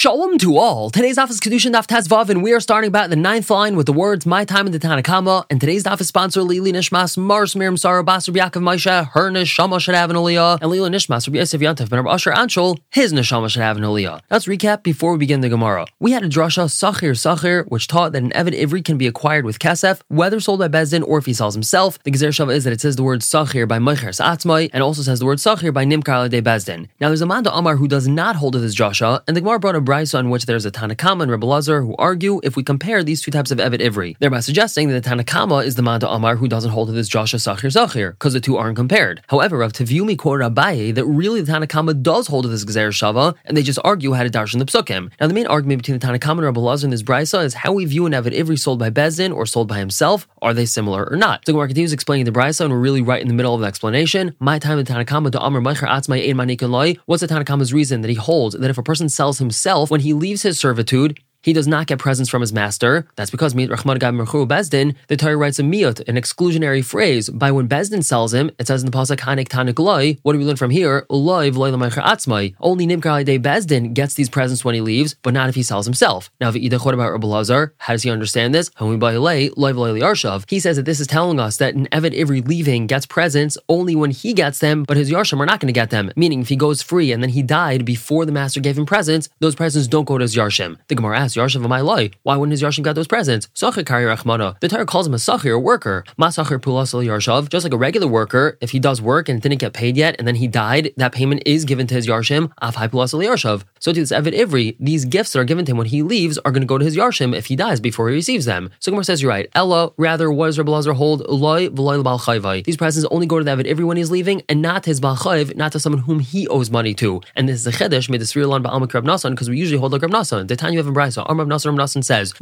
Shalom to all. Today's office Kidushin Daf Tazvav, and we are starting about the ninth line with the words "My time in the Tanakama." And today's daf is sponsored Lili Nishmas Mars Miriam Sarah Basar Yaakov Maisha her neshama should have an aliyah, and Lili Nishmas Rabbi Yosef Yantav Ben Asher Anshul his neshama should have an aliyah. Let's recap before we begin the Gemara. We had a drasha Sachir Sachir, which taught that an Evid Ivri can be acquired with kesef, whether sold by Bezdin or if he sells himself. The Gezer Shava is that it says the word Sachir by Meichers Atzmai, and also says the word Sachir by Nimkar de Bezdin. Now there's a man to Amar who does not hold of this drasha, and the Gemara brought a brisa on which there's a Tanakama and Rebbe who argue if we compare these two types of Evet Ivri, thereby suggesting that the Tanakama is the Manda Amar who doesn't hold to this drasha Sachir Sachir, because the two aren't compared. However, Rav Taviumi quoted Abaye that really the Tanakama does hold to this Gezer Shava, and they just argue how to darshan the psukim. Now the main argument between the Tanakama and Rebbe Lazar in this brisa is how we view an Evet Ivri sold by Bezin or sold by himself. Are they similar or not? So Gemara continues explaining the brisa, and we're really right in the middle of the explanation. My time in Tanakama to Amr Meicher Atzmai Ein Manikin. What's the Tanakama's reason that he holds that if a person sells himself when he leaves his servitude, he does not get presents from his master. That's because Mit Rahman Gab Merchu Bezdin, the Torah writes a miyut, an exclusionary phrase. By when Bezdin sells him, it says in the pasuk Hanik Tanik Loi. What do we learn from here? Loi Atzmai. Only Nimkar Day Bezdin gets these presents when he leaves, but not if he sells himself. Now, what about Rabbi Lazar? How does he understand this? Lili Yarshav. He says that this is telling us that an Evet Ivri leaving gets presents only when he gets them, but his Yarsham are not going to get them. Meaning, if he goes free and then he died before the master gave him presents, those presents don't go to his Yarshim. The Gemara asks, Of my loy. Why wouldn't his Yarshim get those presents? Sachir kari rachmana. The Torah calls him a sachir, a worker. Masachir pulasal Yarshav. Just like a regular worker, if he does work and didn't get paid yet, and then he died, that payment is given to his Yarshim. Afhai pulasal Yarshav. So to this Evid Ivri, these gifts that are given to him when he leaves are going to go to his Yarshim if he dies before he receives them. So Gemara says you're right. Ella, rather, what does Rabbi Lazar hold? Bal These presents only go to the Evid Ivri when he's leaving, and not to his bal not to someone whom he owes money to. And this is a chedesh made the Srilan ba'amak Rab Nasan because we usually hold like Rab Nasan. The time you have in Amr says,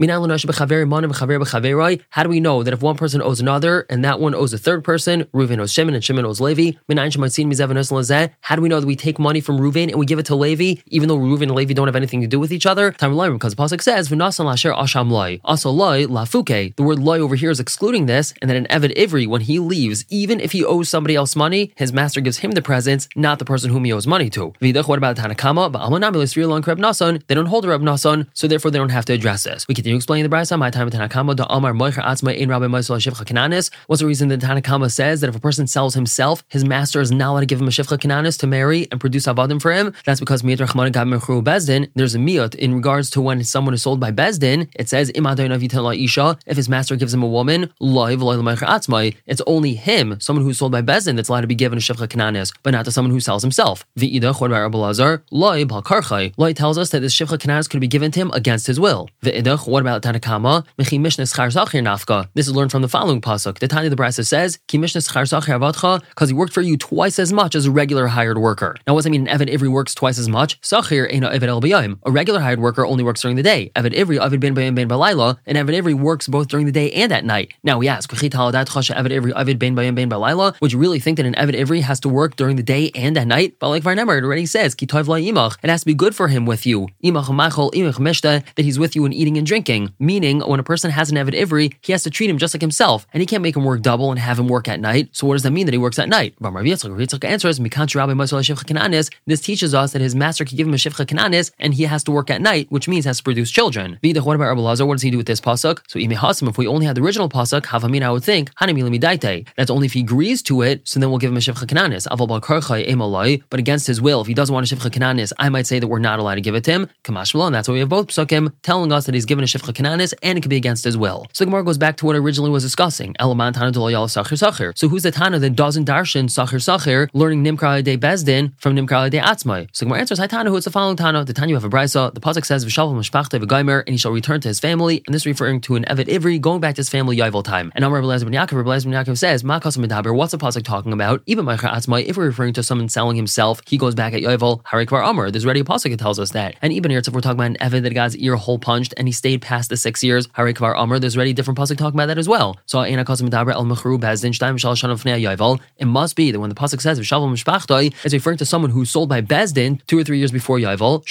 How do we know that if one person owes another and that one owes a third person, Reuven owes Shimon and Shimon owes Levi? How do we know that we take money from Reuven and we give it to Levi, even though Reuven and Levi don't have anything to do with each other? Because the pasuk says. The word loy over here is excluding this, and that an Evid Ivri, when he leaves, even if he owes somebody else money, his master gives him the presents, not the person whom he owes money to. What about Tanakama? They don't hold a Reb Nasan, so therefore they don't have to address this. We continue explaining the brisa. My time Tanakama, the Amar Moicher Atzma in Rabbi Moisel Shivcha Kananis. What's the reason that Tanakama says that if a person sells himself, his master is not allowed to give him a Shivcha Kananis to marry and produce avadim for him? That's because Miyat Rachman Gab Bezdin. There's a miyat in regards to when someone is sold by Bezdin. It says Isha. If his master gives him a woman, it's only him, someone who's sold by Bezdin, that's allowed to be given a Shivcha Kananis, but not to someone who sells himself. V'idach, what about Rabbi? Loi Balkarchai. Loi tells us that this Shivcha Kananis could be given to him against his will. What about Tanakama? This is learned from the following pasuk. The Tanya the Brisa says, because he worked for you twice as much as a regular hired worker. Now, what does that mean? An Evid Ivri works twice as much. Zachir ain't a regular hired worker only works during the day. Evid Ivri, Evid Ben Ben Balayla, and Evid Ivri works both during the day and at night. Now we ask. Would you really think that an Evid Ivri has to work during the day and at night? But like Varnemer, it already says, It has to be good for him with you. That he's with you in eating and drinking. Meaning, when a person has an Evid Ivri, he has to treat him just like himself, and he can't make him work double and have him work at night. So what does that mean that he works at night? answers, This teaches us that his master can give him a shivcha kananis, and he has to work at night, which means has to produce children. What about Rabbi? What does he do with this pasuk? So if we only had the original pasuk, Havamin, I would think That's only if he agrees to it, so then we'll give him a shivcha kananis. But against his will, if he doesn't want a shivcha kananis, I might say that we're not allowed to give it to him. And that's why we have both psukim telling us that he's given a shivcha kananis and it can be against his will. So the Gemara goes back to what originally was discussing. So who's the Tana that doesn't darshan sachir sachir, learning Nimkra de Bezdin from Nimkra de Atzmai? So the Gemara answers, Hi Tana, who it's the following Tana. The Tana you have a brisa. The pasuk says, V'shalvam mishpachte v'gaimer, and he shall return to his family. And this is referring to an Evet Ivri going back to his family Yovel time. And Amr Rabbi ben Yaakov, Rabbi ben Yaakov says, Ma'kasam medaber, what's the pasuk talking about? Even Ma'char Atzmai, if we're referring to someone selling himself, he goes back at Yovel, Harikvar Amr. There's already a pasuk that tells us that. And even here, if we're talking about an Evet that God's ear hole punched and he stayed past the six years, Hari Kvar Amr, there's already different pasuk talking about that as well. So It must be that when the pasuk says V'shavel Mishpachtoi, it's referring to someone who's sold by Bezdin two or three years before Yovel.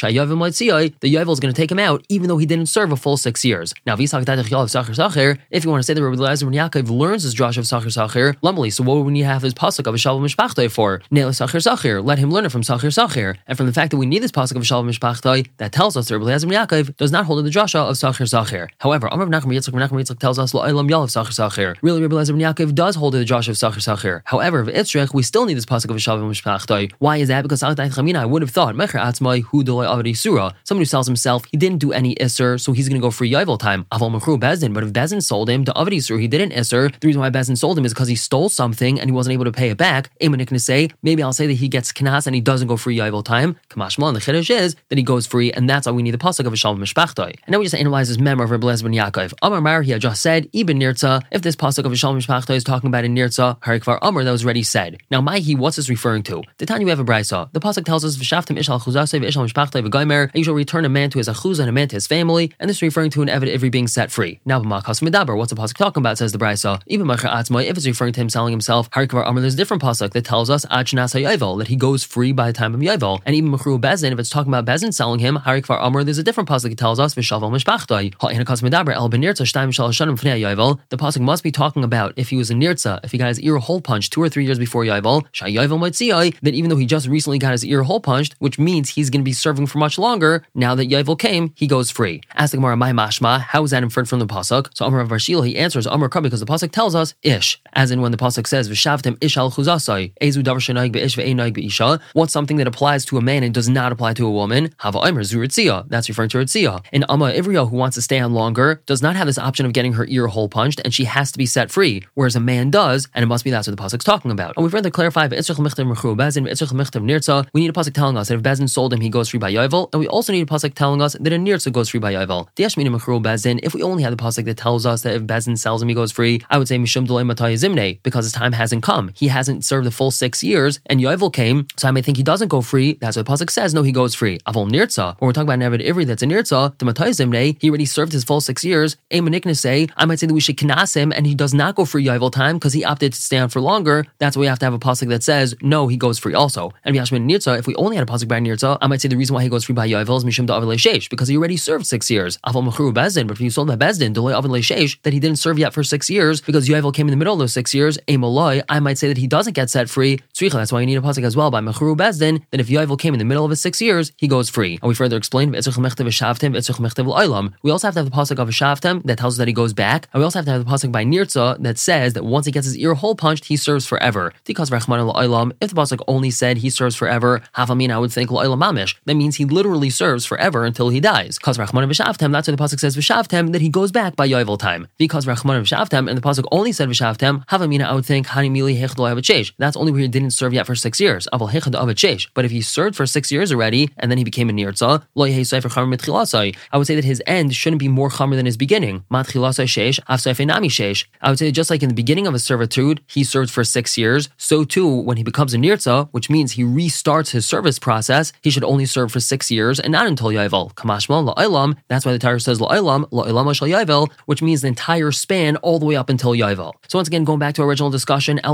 The Yovel is going to take him out even though he didn't serve a full six years. Now, if you want to say that Rabbi Eliezer ben Yaakov learns his drash of Sachir Sachir, lumbly, so what would we have his pasuk of V'shavel Mishpachtoi for? Nail Sachir, let him learn it from Sachir Sachir. And from the fact that we need this pasuk of V'shavel Mishpachtoi, that tells us that Rabbi Eliezer ben Yaakov does not hold in the drasha of Sachir Sachir. However, Amr Nachman Yitzchak Nachman Yitzchak tells us Lo'elam Yalav Sachir Sachir. Really, Rabbi Eliezer ben Yaakov does hold in the drasha of Sachir Sachir. However, of Itzrich, we still need this pasuk of V'shavel Mishpachtoi. Why is that? Because I would have thought Mecher Atzmai Hu Avadi Surah. Someone who sells himself, he didn't do any Isser, so he's going to go free Yovel time. Aval Mechru Bezin. But if Bezin sold him to Avadi Surah, he didn't Isser. The reason why Bezin sold him is because he stole something and he wasn't able to pay it back. Amenik to say, maybe I'll say that he gets Knas and he doesn't go free Yovel time. Kamashmal, and the Chiddush is that he goes free, and that's why we need the pasuk of a Shalom Mishpachtoi. And now we just analyze this mem of Rebbe ben Yaakov. Amar Mar, he had just said, Ibn Nirtza, if this pasuk of Shalom Mishpachtoi is talking about a Nirtza, Harikvar Amar, that was already said. Now, Maihi, what's this referring to? The time you have a brisa. The pasuk tells us, V'shaftim ishal chuzasei v'ishal mishpachtoi v'goimer, and you shall return a man to his achuz and a man to his family, and this is referring to an Evid Ivri being set free. Now, B'makas Medaber, what's the pasuk talking about, says the brisa. Even Macher Atzmai, if it's referring to him selling himself, Harikvar Amar, there's a different pasuk that tells us, Achnas HaYovel, that he goes free by the time of Yovel. And even Mechru Bezin, if it's talking about Bezin selling him, Harikvar Amar, there's a different pasuk tells us. The pasuk must be talking about if he was a Nirtza, if he got his ear hole punched two or three years before Yovel, that even though he just recently got his ear hole punched, which means he's going to be serving for much longer, now that Yovel came, he goes free. Ask the Gemara, my mashma, how is that inferred from the pasuk? So Amar Varshil, he answers Amar Kram because the pasuk tells us ish, as in when the pasuk says V'shavtem ish al chuzasai, ezu davar shenaig be'ish ve'enaig be'isha. What's something that applies to a man and does not apply to a woman? Hava Amar zuritzia. That's referring to And Amma Ivriya, who wants to stay on longer, does not have this option of getting her ear hole punched, and she has to be set free, whereas a man does, and it must be that's what the pasuk's talking about. And we've further clarified nirtza. We need a pasuk telling us that if Bezin sold him, he goes free by Yovel, and we also need a pasuk telling us that a nirtza goes free by Yovel. Bezin. If we only had the pasuk that tells us that if Bezin sells him, he goes free, I would say Mishum Zimne because his time hasn't come. He hasn't served the full six years, and Yovel came, so I may think he doesn't go free. That's what the pasuk says. No, he goes free. Avol nirtza. When we're talking about Nevid Ivri, that's a nirtza. The Matai Zimne, he already served his full six years. Amanikna say, I might say that we should knas him, and he does not go free Yovel time because he opted to stay on for longer. That's why we have to have a pasuk that says no, he goes free also. And Yashmin Nirtza, if we only had a pasuk by Nirtza, I might say the reason why he goes free by Yovel is Da'avil Shesh, because he already served six years. Aval Mechuru Bezdin, but if you sold by Bezdin, Delay Avil Shesh, that he didn't serve yet for six years because Yovel came in the middle of those six years, Amoloi, I might say that he doesn't get set free. Tzricha, that's why you need a pasuk as well by Mechuru Bezdin, that if Yovel came in the middle of his six years, he goes free. And we further explained We also have to have the pasuk of Shavtim that tells us that he goes back, and we also have to have the pasuk by Nirtza that says that once he gets his ear hole punched, he serves forever. Because if the pasuk only said he serves forever, Havamin, I would think mamish. That means he literally serves forever until he dies. Because that's why the pasuk says v'shavtem that he goes back by Yovel time. Because Rachman v'shavtem and the pasuk only said v'shavtem, Havamina, I would think hanimili hechdol That's only where he didn't serve yet for six years. But if he served for six years already and then he became a nirtza, I would say that his end shouldn't be more chamer than his beginning. I would say just like in the beginning of his servitude, he served for six years. So too, when he becomes a nirtza, which means he restarts his service process, he should only serve for six years and not until la'ilam. That's why the Torah says la'ilam la'ilam shal Yovel, which means the entire span all the way up until Yovel. So once again, going back to our original discussion. So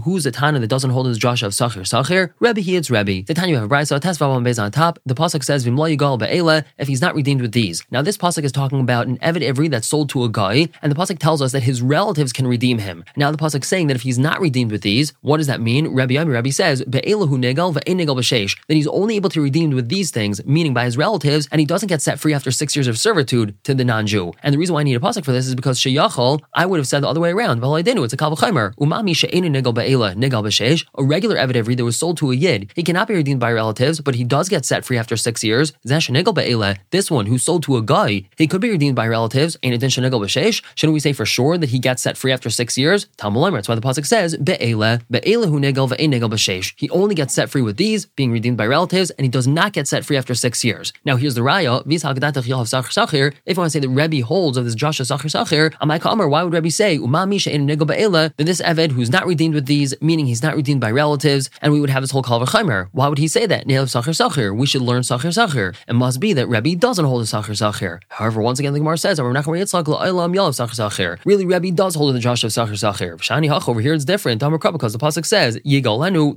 who's the Tana that doesn't hold his drash of Sachir Sachir? Rebbe he it's Rebbe. The Tanya you have a brisa tesvav base on top. The pasuk says v'mla if he's not redeemed with these. Now this pasuk is talking about an Evid Ivri that's sold to a guy, and the pasuk tells us that his relatives can redeem him. Now the pasuk saying that if he's not redeemed with these, what does that mean? Rabbi Yami Rabbi says be'elahu negal ve'enegal b'sheish. That he's only able to be redeemed with these things, meaning by his relatives, and he doesn't get set free after six years of servitude to the non-Jew. And the reason why I need a pasuk for this is because sheyachol, I would have said the other way around. It's a kavachaymer. Umami she'enu negal be'ela negal b'sheish. A regular Evid Ivri that was sold to a yid, he cannot be redeemed by relatives, but he does get set free after six years. This one who sold to a guy, he could be redeemed by relatives. Shouldn't we say for sure that he gets set free after six years? That's why the pasuk says be'ela be'ela hu negal ve'enegal b'sheish. He only gets set free with these, being redeemed by relatives, and he does not get set free after six years. Now here's the raya. If you want to say that Rebbe holds of this drasha Sachir Sachir, Amai Kamar, why would Rebbe say umami she'en negal be'ela? Then this Eved who's not redeemed with these, meaning he's not redeemed by relatives, and we would have this whole kal v'chaimer. Why would he say that? Sachir Sachir. We should learn Sachir Sachir. Sachir. It must be that Rebbe doesn't hold a Sachir Sachir. However, once again, the Gemara says, Really, Rebbe does hold the drash of Sachir Sachir. Shani Hach over here, it's different. because the Pasuk says,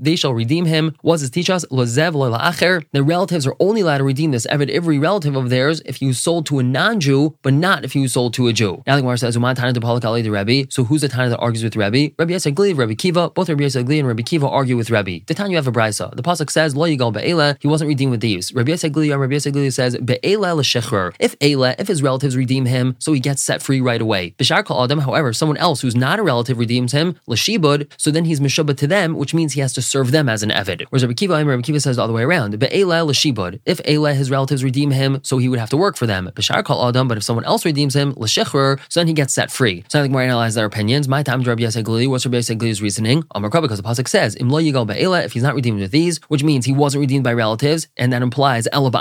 they shall redeem him. Was does teach us? The relatives are only allowed to redeem this Eved, every relative of theirs, if he was sold to a non Jew, but not if he was sold to a Jew. Now the Gemara says, Rebbe. So who's the Tana that argues with Rebbe? Rabbi Yisrael Gli, Rabbi Kiva. Both Rabbi Yisrael Gli and Rabbi Kiva argue with Rebbe. The Tana you have a brisa. The pasuk says, "Lo yigal be'ela." He wasn't redeemed with these. Rabbi Yisrael Gli, Rabbi Gli says, "Be'ela l'shechrer." If Ela, if his relatives redeem him, so he gets set free right away. Bishar kol adam. However, someone else who's not a relative redeems him, l'shibud. So then he's mishubad to them, which means he has to serve them as an evid. Whereas Rabbi Kiva, Rabbi Kiva says all the way around. Be'ela l'shibud. If Ela, his relatives redeem him, so he would have to work for them. Bishar kol adam. But if someone else redeems him, l'shechrer, so then he gets set free. So I think more analyze their opinions. My time, to Rabbi Gli. What's Rabbi Gli's reasoning? Amar because the pasuk says, "Im lo yigal be'ela." If he's not redeemed with these, which means he wasn't redeemed by relatives, and that implies ela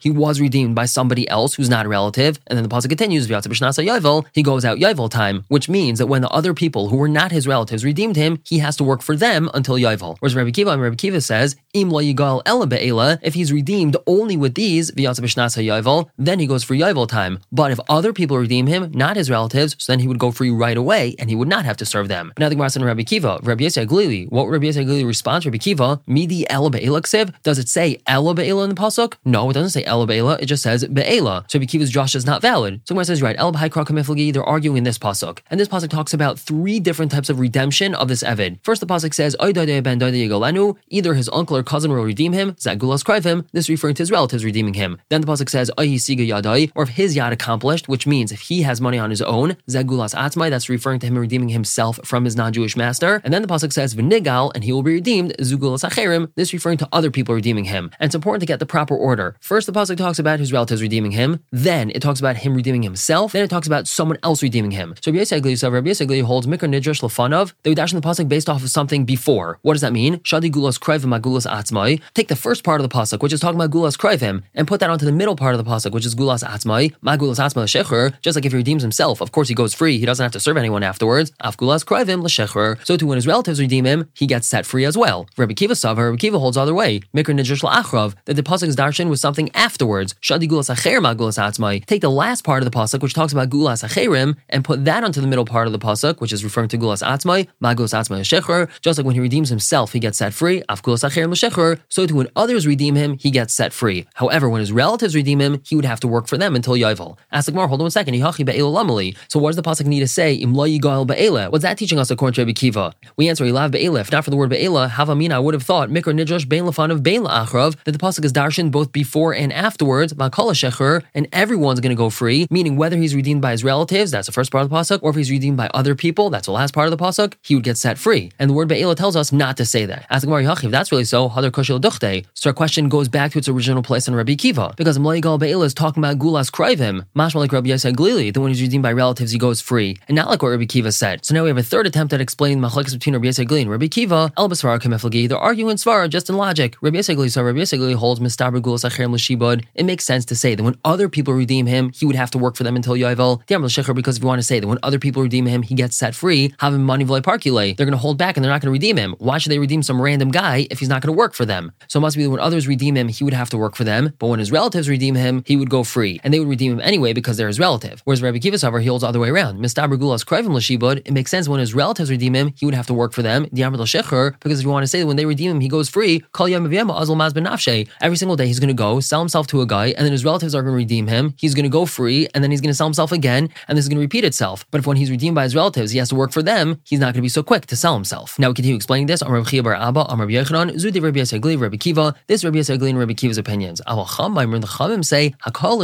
he was redeemed by somebody else who's not a relative. And then the pasuk continues, "V'yatzav b'shnasa yovel." He goes out yovel time, which means that when the other people who were not his relatives redeemed him, he has to work for them until yovel. Whereas Rabbi Kiva, Rabbi Kiva says, "Im ela be'ela." If he's redeemed only with these, yovel, then he goes for yovel time. But if other people redeem him, not his relatives, so then he would go free right away, and he would not have to serve them. But now the Gemara said Rabbi Kiva, Rabbi Yisrael Glili, what Rabbi Yisrael Glili respond to Rabbi Kiva? Midi ela Does it say ela in the pasuk? No, it doesn't say ela be'ela. It just says be'ela. So Rabbi Kiva's drash is not valid. So Gemara says, right, el b'hai they're arguing in this pasuk. And this pasuk talks about three different types of redemption of this Evid. First, the pasuk says, ben either his uncle or cousin will redeem him, zagulas krivim, this referring to his relatives redeeming him. Then the pasuk says, siga yadai, or if his yad accomplished, which means if he has money on his own, zagulas atmai, that's referring to him redeeming himself from his non-Jewish master. And then the pasuk says v'nigal, and he will be redeemed zugul sacherim. This referring to other people redeeming him. And it's important to get the proper order. First, the pasuk talks about his relatives redeeming him. Then it talks about him redeeming himself. Then it talks about someone else redeeming him. So Rabbi Yisrael so Rabbi Yisrael holds mikra nidrash lefanov. They would dash in the pasuk based off of something before. What does that mean? Shadi gulas krayvim magulas atzmai. Take the first part of the pasuk, which is talking about gulas krayvim, and put that onto the middle part of the pasuk, which is gulas atzmai. Magulas atzmai l'shecher. Just like if he redeems himself, of course he goes free. He doesn't have to serve anyone afterwards. Afgulas krayvim l'shecher. So to when his relatives redeem him, he gets set free as well. Rabbi Kiva Sava, Rabbi Kiva holds other way. Mikra Nidrash La'achrav, that the pasuk is darshan was something afterwards. Shadi Gulas Acher Gulas Atzmai. Take the last part of the Pasuk, which talks about Gulas Acherim, and put that onto the middle part of the Pasuk, which is referring to Gulas Atzmai, Ma Gulas Atzmai Shecher. Just like when he redeems himself, he gets set free. Af Gulas Acherim Shecher. So too when others redeem him, he gets set free. However, when his relatives redeem him, he would have to work for them until Yovel. Ask the hold on one second. So what does the Pasuk need to say? Im lo yigal What's that teaching us according to Rabbi Kiva? We answer, Ilav be'ela. If not for the word be'ela, havamina, I would have thought, mikra nidrash bein lefan of bein la'achrav, that the pasuk is darshan both before and afterwards, ma'kala shecher, and everyone's going to go free, meaning whether he's redeemed by his relatives, that's the first part of the pasuk, or if he's redeemed by other people, that's the last part of the pasuk, he would get set free. And the word be'ela tells us not to say that. Gemara if that's really so, hadar kushil duchte. So our question goes back to its original place in Rabbi Kiva, because Mlayigal be'ela is talking about gulas krivim, mashma like Rabbi Yisrael Glili, the one who's redeemed by relatives, he goes free, and not like what Rabbi Kiva said. So now we have a third attempt at explaining the machlekes between Rabbi Yisrael Glili and Rabbi Kiva, El Basvara Kemeflagi. They're arguing Svara just in logic. Rabbi Yisrael Glili, so Rabbi Yisrael Glili holds Mistaber Gulas Acherim L'Shibud. It makes sense to say that when other people redeem him, he would have to work for them until Yovel. Diam L'Shecher, because if you want to say that when other people redeem him, he gets set free, him money parkule. They're going to hold back and they're not going to redeem him. Why should they redeem some random guy if he's not going to work for them? So it must be that when others redeem him, he would have to work for them. But when his relatives redeem him, he would go free. And they would redeem him anyway because they're his relative. Whereas Rabbi Kiva he holds the other way around. It makes sense when his relatives redeem him, he would have to work for them. Because if you want to say that when they redeem him, he goes free. Every single day he's going to go sell himself to a guy, and then his relatives are going to redeem him. He's going to go free, and then he's going to sell himself again, and this is going to repeat itself. But if when he's redeemed by his relatives, he has to work for them, he's not going to be so quick to sell himself. Now we continue explaining this. Amar Chia Bar Abba, Amar Yochanan, Zudi Rabbi Yisrael Rabbi Kiva. This Rabbi Yisrael and Rabbi Kiva's opinions. Aval Cham, the Chamim say Hakal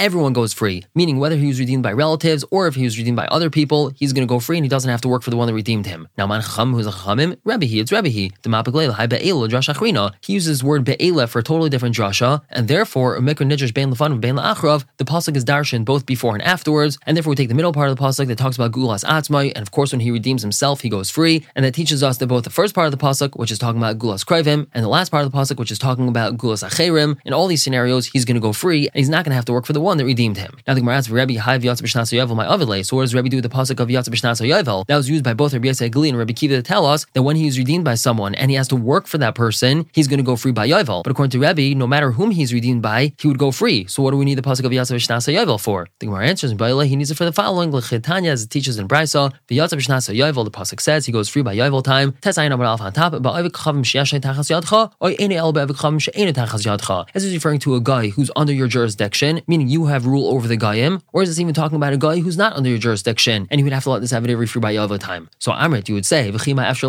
everyone goes free, meaning whether he was redeemed by relatives or if he was redeemed by other people, he's going to go free and he doesn't have to work for the one that redeemed him. Now, man who's a chachamim, Rebbe he, it's Rebbe. The mapagleil, hi be'ela, drasha achrina. He uses the word be'ela for a totally different drasha, and therefore, a mikra nidrash bein lefan of bein la'achrav, the pasuk is darshan both before and afterwards, and therefore we take the middle part of the pasuk that talks about gulas atzmai, and of course when he redeems himself, he goes free, and that teaches us that both the first part of the pasuk, which is talking about gulas krivim, and the last part of the pasuk, which is talking about gulas acherim, in all these scenarios, he's going to go free, and he's not going to have to work for the one one that redeemed him. Now the Gemara asks, Rabbi Hayv Yatz B'Shnas Yovel, my Avilay. So what does Rabbi do with the pasuk of Yatz B'Shnas Yovel? That was used by both Rabbi Yisrael and Rabbi Kiva to tell us that when he is redeemed by someone and he has to work for that person, he's going to go free by Yovel. But according to Rabbi, no matter whom he's redeemed by, he would go free. So what do we need the pasuk of Yatz B'Shnas Yovel for? The Gemara answers, he needs it for the following. L'chitanya, as it teaches in Brisa, the Yatz B'Shnas Yovel, the pasuk says he goes free by Yovel time. Tesayin Amar Alf on top, but Chavim Sheyashay Tachas Yadcha, or Ene El Chavim She'ene Tachas Yadcha. This is referring to a guy who's under your jurisdiction, meaning you have rule over the Goyim, or is this even talking about a guy who's not under your jurisdiction and you would have to let this every free by Yovel time? So Amrit, you would say, V'chima after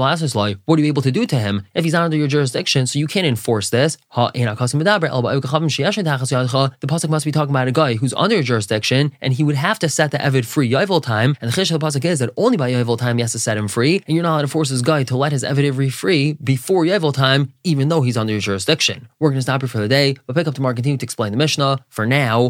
what are you able to do to him if he's not under your jurisdiction? So you can't enforce this. The pasuk must be talking about a guy who's under your jurisdiction, and he would have to set the Evid free Yovel time. And the Chish of the pasuk is that only by Yovel time he has to set him free, and you're not allowed to force this guy to let his Evid free before Yovel time, even though he's under your jurisdiction. We're going to stop here for the day, but pick up tomorrow and continue to explain the Mishnah. For now,